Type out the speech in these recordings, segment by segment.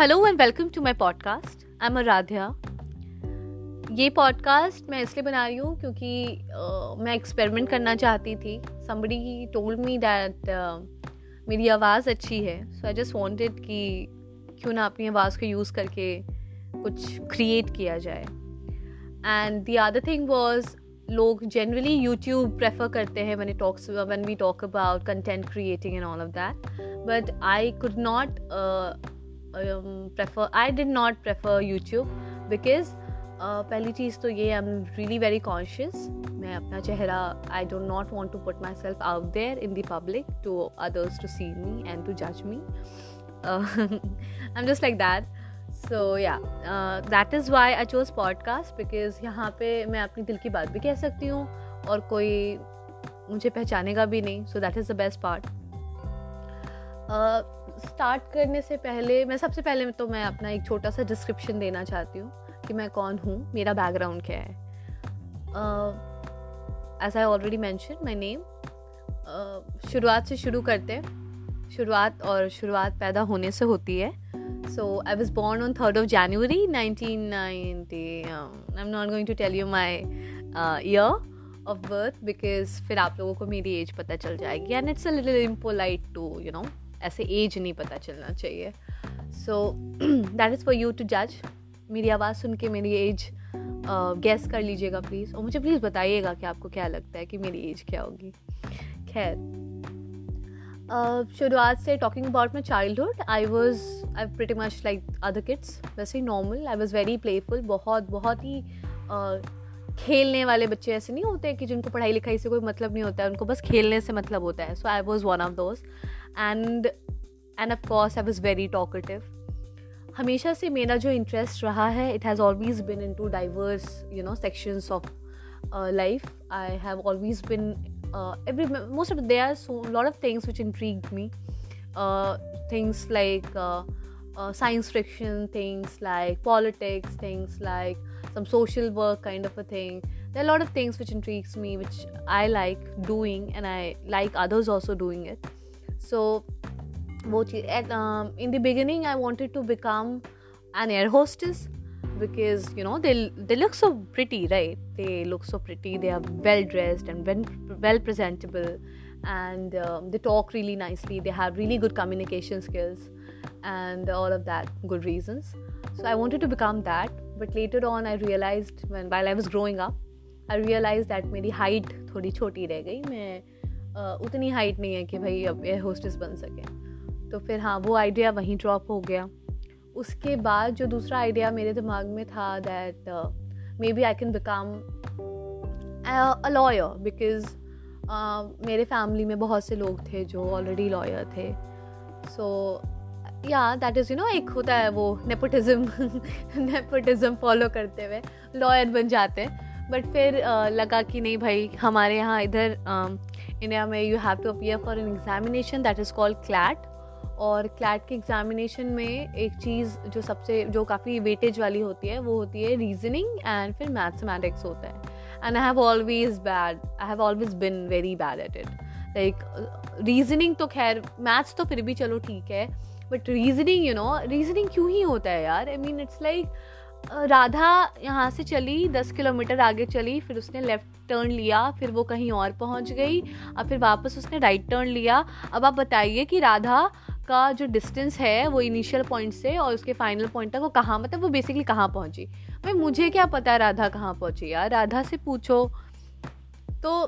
Hello and welcome to my podcast I am Aaradhya ये podcast मैं इसलिए बना रही हूँ क्योंकि uh, मैं एक्सपेरिमेंट करना चाहती थी। समबडी टोल्ड मी दैट मेरी आवाज़ अच्छी है। सो आई जस्ट वांटेड कि क्यों ना अपनी आवाज़ को यूज़ करके कुछ क्रिएट किया जाए। And the other thing was लोग जनरली यूट्यूब प्रेफर करते हैं मैंने talks one we talk about content creating and all of that but I could not prefer I did not prefer YouTube because पहली चीज़ तो ये I am really very conscious मैं अपना चेहरा I don't not want to put my self out there in the public to others to see me and to जज me I am just like that so yeah that is why I chose podcast because यहाँ पे मैं अपनी दिल की बात भी कह सकती हूँ और कोई मुझे पहचानेगा भी नहीं. So that is the best part start करने से पहले, मैं सबसे पहले तो मैं अपना एक छोटा सा डिस्क्रिप्शन देना चाहती हूँ कि मैं कौन हूँ, मेरा बैकग्राउंड क्या है। As I already mention my name शुरुआत से शुरू करते हैं। शुरुआत और शुरुआत पैदा होने से होती है। So I was born on third of January nineteen ninety I am not going to tell you my year of birth because फिर आप लोगों को मेरी एज पता चल जाएगी। And it's a little impolite to you know ऐसे age नहीं पता चलना चाहिए। So that is for you to जज मेरी आवाज़ सुन के मेरी एज गैस कर लीजिएगा प्लीज़ और मुझे प्लीज़ बताइएगा कि आपको क्या लगता है कि मेरी एज क्या होगी। खैर शुरुआत से talking about my childhood I was I pretty much like other kids वैसे ही normal I was very playful बहुत बहुत ही खेलने वाले बच्चे ऐसे नहीं होते कि जिनको पढ़ाई लिखाई से कोई मतलब नहीं होता है उनको बस खेलने से मतलब होता है। So I was one of दोस्त and and of course I was very talkative हमेशा से मेरा जो इंटरेस्ट रहा है it has always been into diverse you know sections of life. I have always been uh, every most of there are so a lot of things which intrigued me. Uh, science fiction things like politics things like some social work kind of a thing. There are a lot of things which intrigues me which i like doing and i like others also doing it. So um, in the beginning i wanted to become an air hostess because you know they they look so pretty right? They look so pretty. They are well dressed and well, well presentable and um, they talk really nicely. They have really good communication skills and all of that good reasons. So i wanted to become that, but later on i realized, when, while i was growing up, i realized that मेरी height थोड़ी छोटी रह गई। मैं उतनी height नहीं है कि भाई अब एयर होस्टेस बन सके। तो फिर हाँ वो आइडिया वहीं ड्रॉप हो गया। उसके बाद जो दूसरा आइडिया मेरे दिमाग में था that maybe I can become a lawyer because मेरे फैमिली में बहुत से लोग थे जो ऑलरेडी लॉयर थे। सो yeah that is you know एक होता है वो नेपोटिज्म नेपोटिज्म फॉलो करते हुए लॉयर बन जाते हैं। बट फिर uh, लगा कि नहीं भाई हमारे यहाँ इधर इंडिया में you have to appear for an examination that is called CLAT और क्लैट के एग्जामिनेशन में एक चीज़ जो सबसे जो काफ़ी वेटेज वाली होती है वो होती है रीजनिंग एंड फिर मैथमेटिक्स होता है। And I have always bad I have always been very bad at it like reasoning तो खैर मैथ्स तो फिर भी चलो ठीक है but reasoning you know reasoning क्यों ही होता है यार? I mean it's like Radha यहाँ से चली, दस किलोमीटर आगे चली, फिर उसने लेफ़्ट टर्न लिया, फिर वो कहीं और पहुँच गई और फिर वापस उसने राइट टर्न लिया। अब आप बताइए कि राधा का जो डिस्टेंस है, वो इनिशियल पॉइंट से और उसके फाइनल पॉइंट तक वो कहाँ मतलब वो बेसिकली कहाँ पहुँची? भाई, मुझे क्या पता है राधा कहाँ पहुँची यार? राधा से पूछो। तो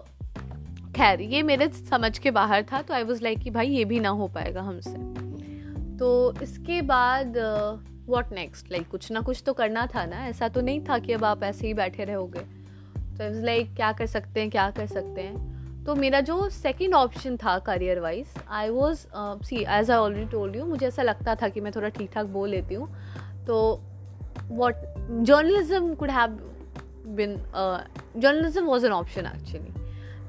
खैर, ये मेरे समझ के बाहर था तो आई वॉज़ लाइक कि भाई, ये भी ना हो पाएगा हमसे। तो इसके बाद वॉट नेक्स्ट लाइक कुछ ना कुछ तो करना था ना? ऐसा तो नहीं था कि अब आप ऐसे ही बैठे रहोगे। तो इज़ लाइक क्या कर सकते हैं क्या कर सकते हैं? तो मेरा जो सेकेंड ऑप्शन था career wise I was see as I already told you मुझे ऐसा लगता था कि मैं थोड़ा ठीक ठाक बोल लेती हूँ। तो what journalism could have been journalism was an option actually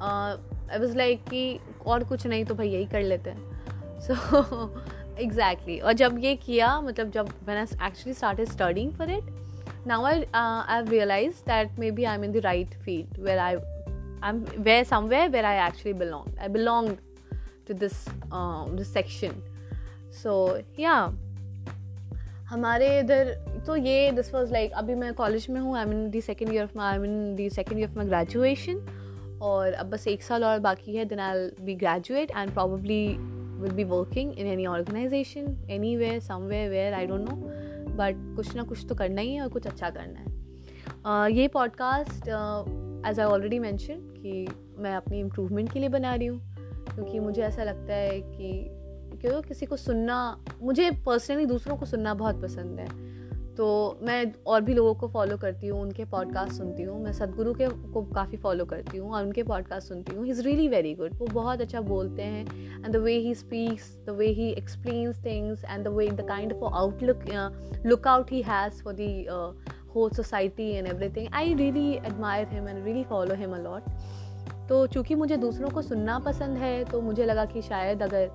I was like कि और कुछ नहीं तो भाई यही कर लेते हैं। सो so, एग्जैक्टली और जब ये किया मतलब जब वैन मैंने actually started studying for it now I I realize that maybe I am in the right field where I I am where somewhere where I actually belong I belong to this this section so yeah हमारे इधर तो ये this was like अभी मैं college में हूँ I mean the second year of my I mean the second year of my graduation और अब बस एक साल और बाकी है then I be graduate and probably be working in any organization anywhere somewhere where I don't know but कुछ ना कुछ तो करना ही है और कुछ अच्छा करना है। ये podcast as I already mention कि मैं अपनी इम्प्रूवमेंट के लिए बना रही हूँ। क्योंकि मुझे ऐसा लगता है कि, क्यों किसी को सुनना, मुझे पर्सनली दूसरों को सुनना बहुत पसंद है। तो मैं और भी लोगों को फॉलो करती हूँ, उनके पॉडकास्ट सुनती हूँ। मैं सदगुरु के को काफ़ी फॉलो करती हूँ और उनके पॉडकास्ट सुनती हूँ। He is really very good वो बहुत अच्छा बोलते हैं and the way he speaks the way he explains things and the way the kind of outlook look out he has for the whole society and everything I really admire him and really follow him a lot तो चूँकि मुझे दूसरों को सुनना पसंद है तो मुझे लगा कि शायद अगर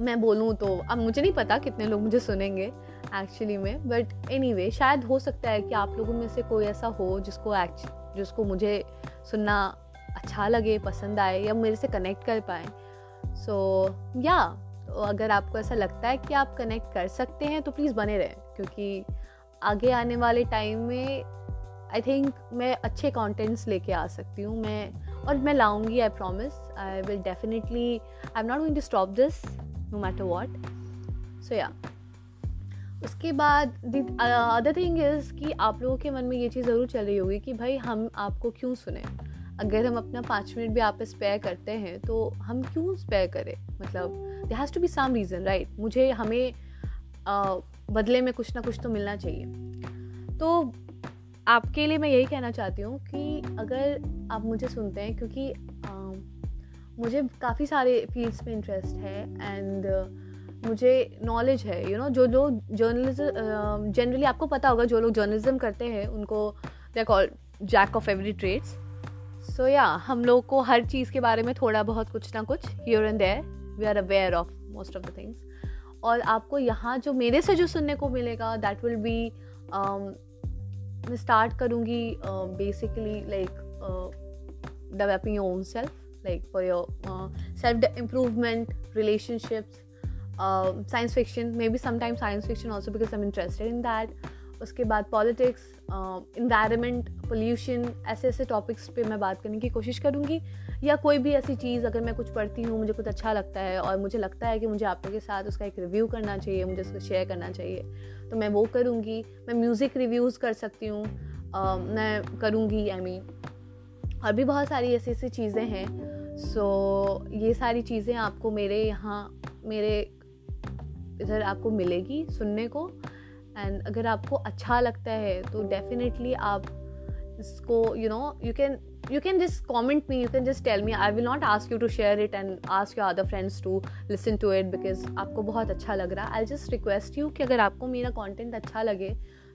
मैं बोलूँ तो अब मुझे नहीं पता कितने लोग मुझे सुनेंगे। एक्चुअली में बट एनी anyway, शायद हो सकता है कि आप लोगों में से कोई ऐसा हो जिसको एक्च जिसको मुझे सुनना अच्छा लगे पसंद आए या मेरे से कनेक्ट कर पाए। सो या अगर आपको ऐसा लगता है कि आप कनेक्ट कर सकते हैं तो प्लीज़ बने रहें क्योंकि आगे आने वाले टाइम में आई थिंक मैं अच्छे कंटेंट्स लेके आ सकती हूँ मैं और मैं लाऊँगी I promise I will definitely I am not going to stop this no matter what so yeah उसके बाद अदर थिंग इज़ कि आप लोगों के मन में ये चीज़ ज़रूर चल रही होगी कि भाई हम आपको क्यों सुने? अगर हम अपना पाँच मिनट भी आप स्पेयर करते हैं तो हम क्यों स्पेयर करें? मतलब they has to be some reason right मुझे हमें आ, बदले में कुछ ना कुछ तो मिलना चाहिए। तो आपके लिए मैं यही कहना चाहती हूँ कि अगर आप मुझे सुनते हैं क्योंकि आ, मुझे काफ़ी सारे फील्ड्स में इंटरेस्ट है एंड uh, मुझे नॉलेज है यू you नो know, जो लोग जर्नलिज्म जनरली आपको पता होगा जो लोग जर्नलिज्म करते हैं उनको they call jack of every trades so yeah हम लोग को हर चीज़ के बारे में थोड़ा बहुत कुछ ना कुछ here and there we are aware of most of the things और आपको यहाँ जो मेरे से जो सुनने को मिलेगा दैट विल बी मैं स्टार्ट करूँगी basically like developing your own self like for your self improvement improvement relationships fiction maybe maybe science fiction also because because i'm interested in that. उसके बाद पॉलिटिक्स इन्वायरमेंट पोल्यूशन ऐसे ऐसे topics पे मैं बात करने की कोशिश करूँगी। या कोई भी ऐसी चीज़ अगर मैं कुछ पढ़ती हूँ मुझे कुछ अच्छा लगता है और मुझे लगता है कि मुझे आप लोगों के साथ उसका एक रिव्यू करना चाहिए मुझे उसको शेयर करना चाहिए तो मैं वो करूँगी। मैं म्यूज़िक रिव्यूज़ कर सकती हूँ। मैं करूँगी आई मीन और भी बहुत सारी ऐसी ऐसी चीज़ें हैं। सो so, ये सारी चीज़ें आपको मेरे यहाँ मेरे इधर आपको मिलेगी सुनने को। एंड अगर आपको अच्छा लगता है तो डेफिनेटली आप इसको you know you can you can just comment me you can just tell me I will not ask you to share it and ask your other friends to listen to it because आपको बहुत अच्छा लग रहा है। I just request you कि अगर आपको मेरा कॉन्टेंट अच्छा लगे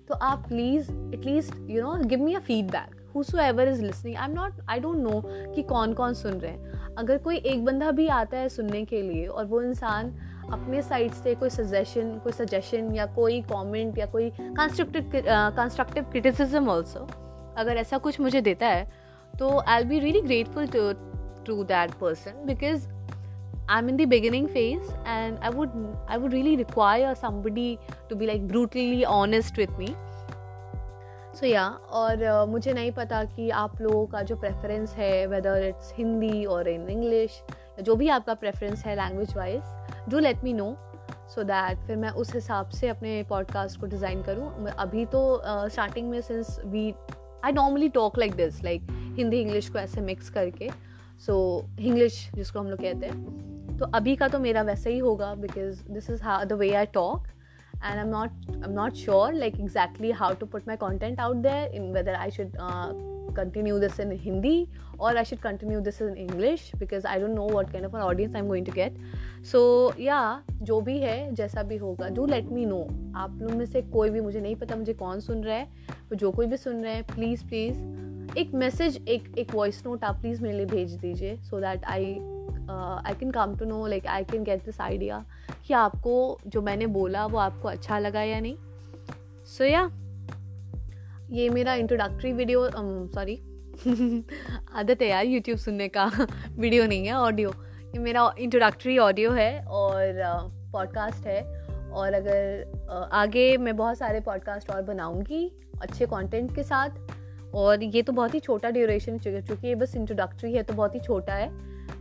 तो आप please at least you know give me a feedback whosoever is listening I am not I don't know कि कौन कौन सुन रहे हैं। अगर कोई एक बंदा भी आता है सुनने के लिए और वो इंसान अपने साइड से कोई सजेशन कोई सजेशन या कोई कमेंट या कोई कंस्ट्रक्टिव कंस्ट्रक्टिव क्रिटिसिज्म ऑल्सो अगर ऐसा कुछ मुझे देता है तो I be really grateful to to that person because I am in the beginning phase and I would I would really require somebody to be like brutally honest with me so yeah और uh, मुझे नहीं पता कि आप लोगों का जो preference है वेदर इट्स हिंदी और इन इंग्लिश जो भी आपका प्रेफरेंस है language wise do let me know so that फिर मैं उस हिसाब से अपने पॉडकास्ट को डिज़ाइन करूँ। अभी तो स्टार्टिंग uh, में since we I normally talk like this like Hindi English को ऐसे मिक्स करके। सो so, इंग्लिश जिसको हम लोग कहते हैं। तो अभी का तो मेरा वैसा ही होगा because this is how the way I talk and i'm not i'm not sure like exactly how to put my content out there in whether i should uh, continue this in hindi or i should continue this in english because i don't know what kind of an audience i'm going to get. So yeah जो भी है जैसा भी होगा do let me no आप लोग में से कोई भी मुझे नहीं पता मुझे कौन सुन रहा है जो कोई भी सुन रहे हैं प्लीज़ प्लीज़ एक मैसेज एक एक वॉइस नोट आप प्लीज़ मेरे लिए भेज दीजिए so that I I can come to know like I can get this idea कि आपको जो मैंने बोला वो आपको अच्छा लगा या नहीं. सो so, या yeah, ये मेरा इंट्रोडक्टरी वीडियो सॉरी आदत है यार यूट्यूब सुनने का। वीडियो नहीं है ऑडियो ये मेरा इंट्रोडक्टरी ऑडियो है और पॉडकास्ट uh, है। और अगर आगे मैं बहुत सारे पॉडकास्ट और बनाऊँगी अच्छे कंटेंट के साथ और ये तो बहुत ही छोटा ड्यूरेशन चूँकि ये बस इंट्रोडक्टरी है तो बहुत ही छोटा है।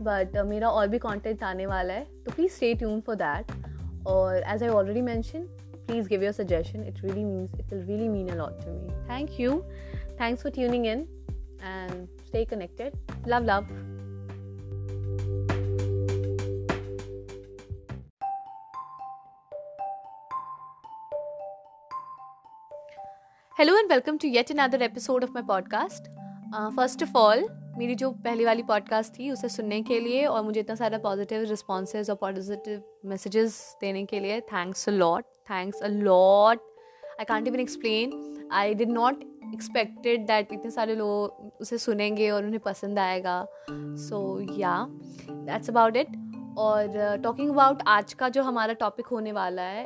बट uh, मेरा और भी कंटेंट आने वाला है तो please stay tune for that और as I already mention please give your suggestion it really means it will really mean a lot to me thank you thanks for tuning in and stay connected love love hello and welcome to yet another episode of my podcast first of all मेरी जो पहली वाली podcast थी, उसे सुनने के लिए और मुझे इतना सारा पॉजिटिव रिस्पॉन्सेज और पॉजिटिव मैसेजेस देने के लिए thanks a lot thanks a lot I can't even explain I did not expected that इतने सारे लोग उसे सुनेंगे और उन्हें पसंद आएगा. So yeah that's about it और टॉकिंग uh, अबाउट आज का जो हमारा टॉपिक होने वाला है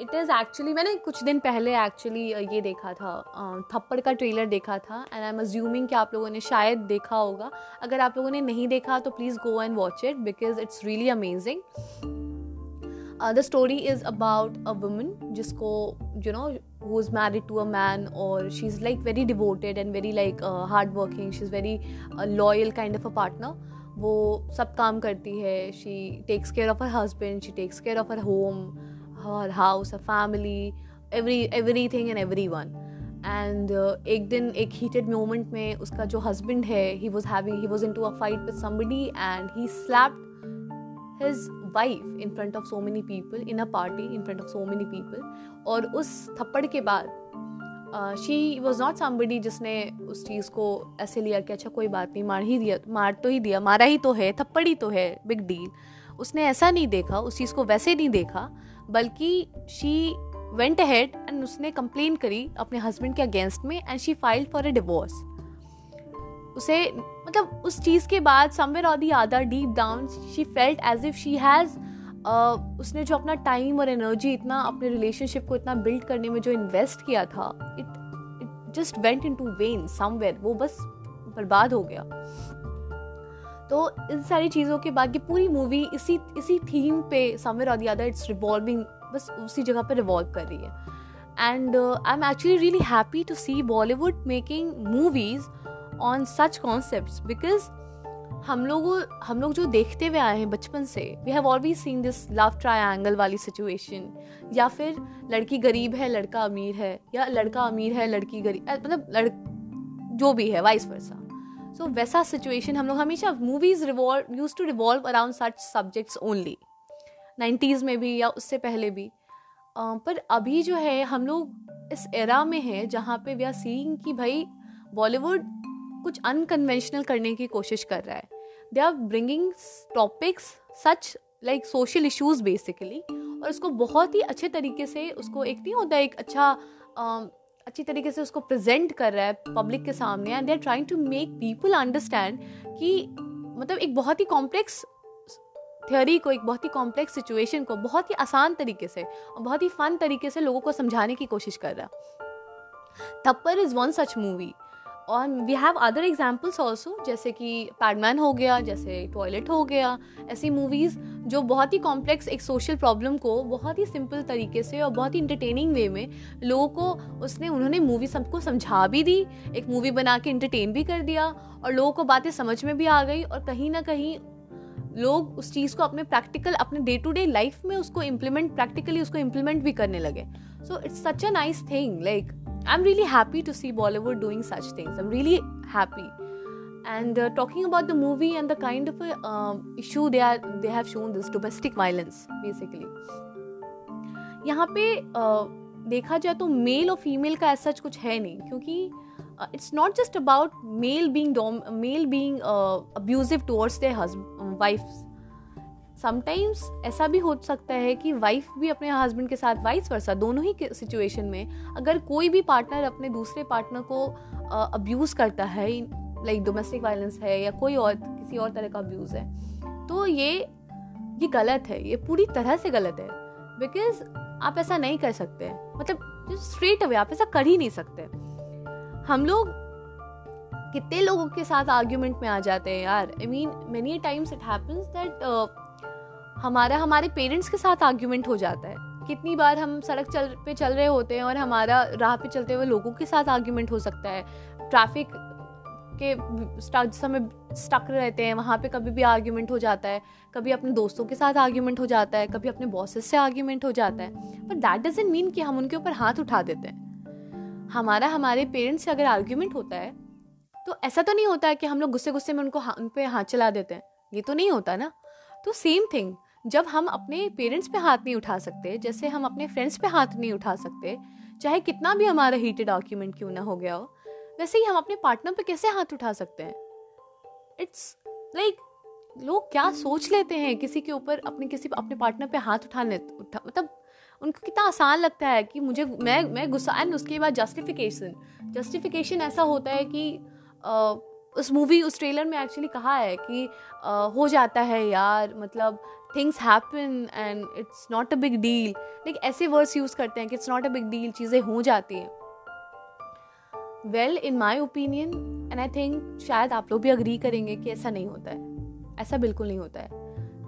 इट इज़ एक्चुअली मैंने कुछ दिन पहले एक्चुअली uh, ये देखा था uh, थप्पड़ का ट्रेलर देखा था एंड आई एम अज्यूमिंग कि आप लोगों ने शायद देखा होगा. अगर आप लोगों ने नहीं देखा तो please go and watch it because it's really amazing the story is about a woman जिसको you know who is married to a man और she is like very devoted and very like hard working she is very loyal kind of a partner वो सब काम करती है. She takes care of her husband she takes care of her home her house her family every every thing and everyone and एक दिन एक heated moment में उसका जो हस्बैंड है he was having he was into a fight with somebody and he slapped his wife in front of so many people in a party in front of so many people और उस थप्पड़ के बाद she was not somebody जिसने उस चीज़ को ऐसे लिया कि अच्छा कोई बात नहीं, मार ही दिया, मार तो ही दिया, मारा ही तो है, थप्पड़ ही तो है बिग डील उसने ऐसा नहीं देखा, उस चीज़ को वैसे नहीं देखा, बल्कि शी वेंट अहेड एंड उसने कंप्लेन करी अपने हस्बैंड के अगेंस्ट में and she file for a divorce उसे मतलब उस चीज़ के बाद समवेयर और the other deep down she felt as if she has उसने जो अपना टाइम और एनर्जी इतना अपने रिलेशनशिप को इतना बिल्ड करने में जो इन्वेस्ट किया था it it just went into vain somewhere वो बस बर्बाद हो गया। तो इन सारी चीज़ों के बाद ये पूरी मूवी इसी इसी थीम पे समवेयर और दी अदर इट्स रिवॉल्विंग बस उसी जगह पे रिवॉल्व कर रही है। And I am actually really happy to see Bollywood making movies on such concept because हम लोग हम लोग जो देखते हुए आए हैं बचपन से we have always seen this love triangle वाली सिचुएशन या फिर लड़की गरीब है लड़का अमीर है या लड़का अमीर है लड़की गरीब मतलब लड़ जो भी है वाइस वर्सा सो so, वैसा सिचुएशन हम लोग हमेशा movies revolve use to revolve around such subjects only nineties में भी या उससे पहले भी. uh, पर अभी जो है हम लोग इस एरा में है जहाँ पे वी आर सीइंग कि भाई बॉलीवुड कुछ अनकन्वेंशनल करने की कोशिश कर रहा है। They are bringing topics such like social issues basically और उसको बहुत ही अच्छे तरीके से उसको एक नहीं होता एक अच्छा uh, अच्छी तरीके से उसको प्रेजेंट कर रहा है पब्लिक के सामने and they are trying to make people understand कि मतलब एक बहुत ही कॉम्प्लेक्स थ्योरी को एक बहुत ही कॉम्प्लेक्स सिचुएशन को बहुत ही आसान तरीके से और बहुत ही फन तरीके से लोगों को समझाने की कोशिश कर रहा Thappad is one such movie और we have other examples also जैसे कि पैडमैन हो गया, जैसे टॉयलेट हो गया, ऐसी मूवीज़ जो बहुत ही कॉम्प्लेक्स एक सोशल प्रॉब्लम को बहुत ही सिंपल तरीके से और बहुत ही इंटरटेनिंग वे में लोगों को उसने, उन्होंने मूवी सबको समझा भी दी, एक मूवी बना के इंटरटेन भी कर दिया और लोगों को बातें समझ में भी आ गई और कहीं ना कहीं लोग उस चीज़ को अपने प्रैक्टिकल अपने डे टू डे लाइफ में उसको इम्प्लीमेंट प्रैक्टिकली उसको इम्प्लीमेंट भी करने लगे। So it's such a nice thing like I'm really happy to see Bollywood doing such things. I'm really happy. And uh, talking about the movie and the kind of a, uh, issue they are they have shown this domestic violence basically. यहाँ पे uh, देखा जाए तो mail और female का ऐसा कुछ है नहीं क्योंकि it's not just about male being male being abusive towards their husband wives sometimes ऐसा भी हो सकता है कि वाइफ भी अपने हस्बैंड के साथ वाइस वर्सा दोनों ही सिचुएशन में अगर कोई भी पार्टनर अपने दूसरे पार्टनर को अब्यूज़ करता है लाइक डोमेस्टिक वायलेंस है या कोई और, किसी और तरह का अब्यूज़ है तो ये ये गलत है, ये पूरी तरह से गलत है। बिकॉज़ आप ऐसा नहीं कर सकते मतलब स्ट्रेट अवे आप ऐसा कर ही नहीं सकते। हम लोग कितने लोगों के साथ आर्ग्यूमेंट में आ जाते हैं यार। I mean many times it happens that हमारा, हमारे पेरेंट्स के साथ आर्ग्यूमेंट हो जाता है। कितनी बार हम सड़क चल, पे चल रहे होते हैं और हमारा राह पे चलते हुए लोगों के साथ आर्ग्यूमेंट हो सकता है। ट्रैफ़िक के समय स्टक रहते हैं, वहाँ पे कभी भी आर्ग्यूमेंट हो जाता है। कभी अपने दोस्तों के साथ आर्ग्यूमेंट हो जाता है, कभी अपने बॉसेस से आर्ग्यूमेंट हो जाता है। पर दैट डजेंट मीन कि हम उनके ऊपर हाथ उठा देते हैं। हमारा, हमारे पेरेंट्स से अगर आर्ग्यूमेंट होता है तो ऐसा तो नहीं होता है कि हम लोग गुस्से गुस्से में उनको उन पर हाथ चला देते हैं। ये तो नहीं होता ना। तो सेम थिंग जब हम अपने पेरेंट्स पे हाथ नहीं उठा सकते जैसे हम अपने फ्रेंड्स पे हाथ नहीं उठा सकते चाहे कितना भी हमारा हीटेड आर्ग्यूमेंट क्यों ना हो गया हो वैसे ही हम अपने पार्टनर पे कैसे हाथ उठा सकते हैं? इट्स लाइक like, लोग क्या सोच लेते हैं किसी के ऊपर अपने किसी अपने पार्टनर पे हाथ उठाने उठा मतलब उनको कितना आसान लगता है कि मुझे मैं मैं गुस्सा एंड उसके बाद जस्टिफिकेशन जस्टिफिकेशन ऐसा होता है कि उस मूवी उस ट्रेलर में एक्चुअली कहा है कि आ, हो जाता है यार मतलब things happen and it's not a big deal like ऐसे वर्ड्स यूज़ करते हैं कि it's not a big deal चीज़ें हो जाती हैं। Well in my opinion and I think शायद आप लोग भी अग्री करेंगे कि ऐसा नहीं होता है। ऐसा बिल्कुल नहीं होता है।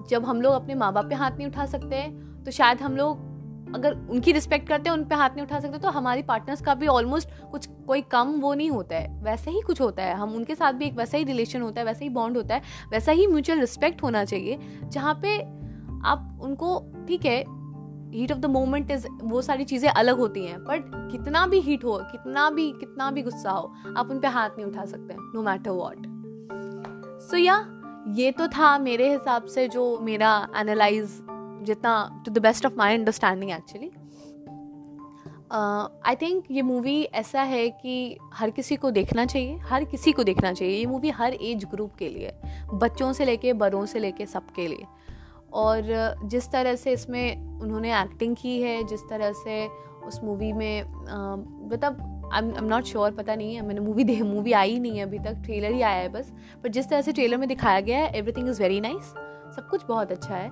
जब हम लोग अपने माँ बाप पे हाथ नहीं उठा सकते तो शायद हम लोग अगर उनकी रिस्पेक्ट करते हैं, उन पर हाथ नहीं उठा सकते तो हमारी पार्टनर्स का भी ऑलमोस्ट कुछ, कोई कम वो नहीं होता है। वैसे ही कुछ होता है। हम उनके साथ भी एक वैसा ही रिलेशन होता है, वैसा ही बॉन्ड होता है, वैसा ही म्यूचुअल रिस्पेक्ट होना चाहिए, जहाँ पे आप उनको, ठीक है heat of the moment is वो सारी चीज़ें अलग होती हैं बट कितना भी हीट हो, कितना भी कितना भी गुस्सा हो, आप उन पर हाथ नहीं उठा सकते नो मैटर वॉट सो या ये तो था मेरे हिसाब से जो मेरा एनालाइज जितना to the best of my understanding actually I think ये मूवी ऐसा है कि हर किसी को देखना चाहिए, हर किसी को देखना चाहिए। ये मूवी हर एज ग्रुप के लिए, बच्चों से लेके बड़ों से लेके सबके लिए। और जिस तरह से इसमें उन्होंने एक्टिंग की है, जिस तरह से उस मूवी में मतलब आई एम नॉट श्योर पता नहीं है, मैंने मूवी देख मूवी आई नहीं है अभी तक ट्रेलर ही आया है बस। पर जिस तरह से ट्रेलर में दिखाया गया है एवरीथिंग इज़ वेरी नाइस सब कुछ बहुत अच्छा है।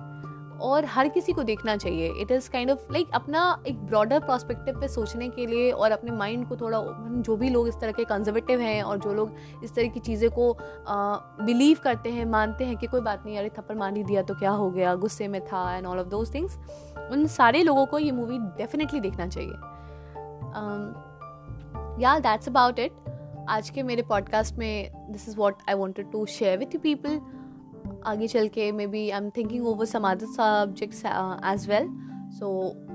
और हर किसी को देखना चाहिए। It is kind of like अपना एक ब्रॉडर प्रॉस्पेक्टिव पे सोचने के लिए और अपने माइंड को थोड़ा जो भी लोग इस तरह के कंजर्वेटिव हैं और जो लोग इस तरह की चीज़ें को बिलीव करते हैं, मानते हैं कि कोई बात नहीं, अरे थप्पड़ मार ही दिया तो क्या हो गया, गुस्से में था and all of those things उन सारे लोगों को ये मूवी डेफिनेटली देखना चाहिए। या दैट्स अबाउट इट आज के मेरे पॉडकास्ट में this is what I wanted to share with you people आगे चल के maybe I am thinking over some other subjects as well so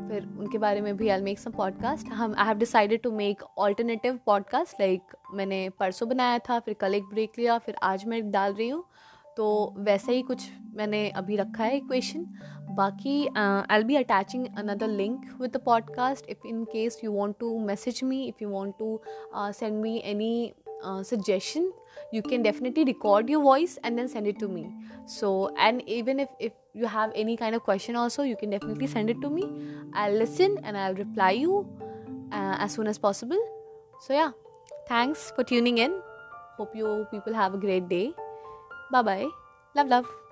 फिर उनके बारे में भी आई मेक सम पॉडकास्ट हम I have decided to make alternative podcast like मैंने परसों बनाया था, फिर कल एक ब्रेक लिया, फिर आज मैं डाल रही हूँ। तो वैसे ही कुछ मैंने अभी रखा है इक्वेशन बाकी I'll be attaching another link with the podcast if in case you want to message me if you want to send me any suggestion. You can definitely record your voice and then send it to me. So and even if, if you have any kind of question also you can definitely send it to me. I'll listen and i'll reply you uh, as soon as possible. So yeah. Thanks for tuning in. Hope you people have a great day. Bye bye love love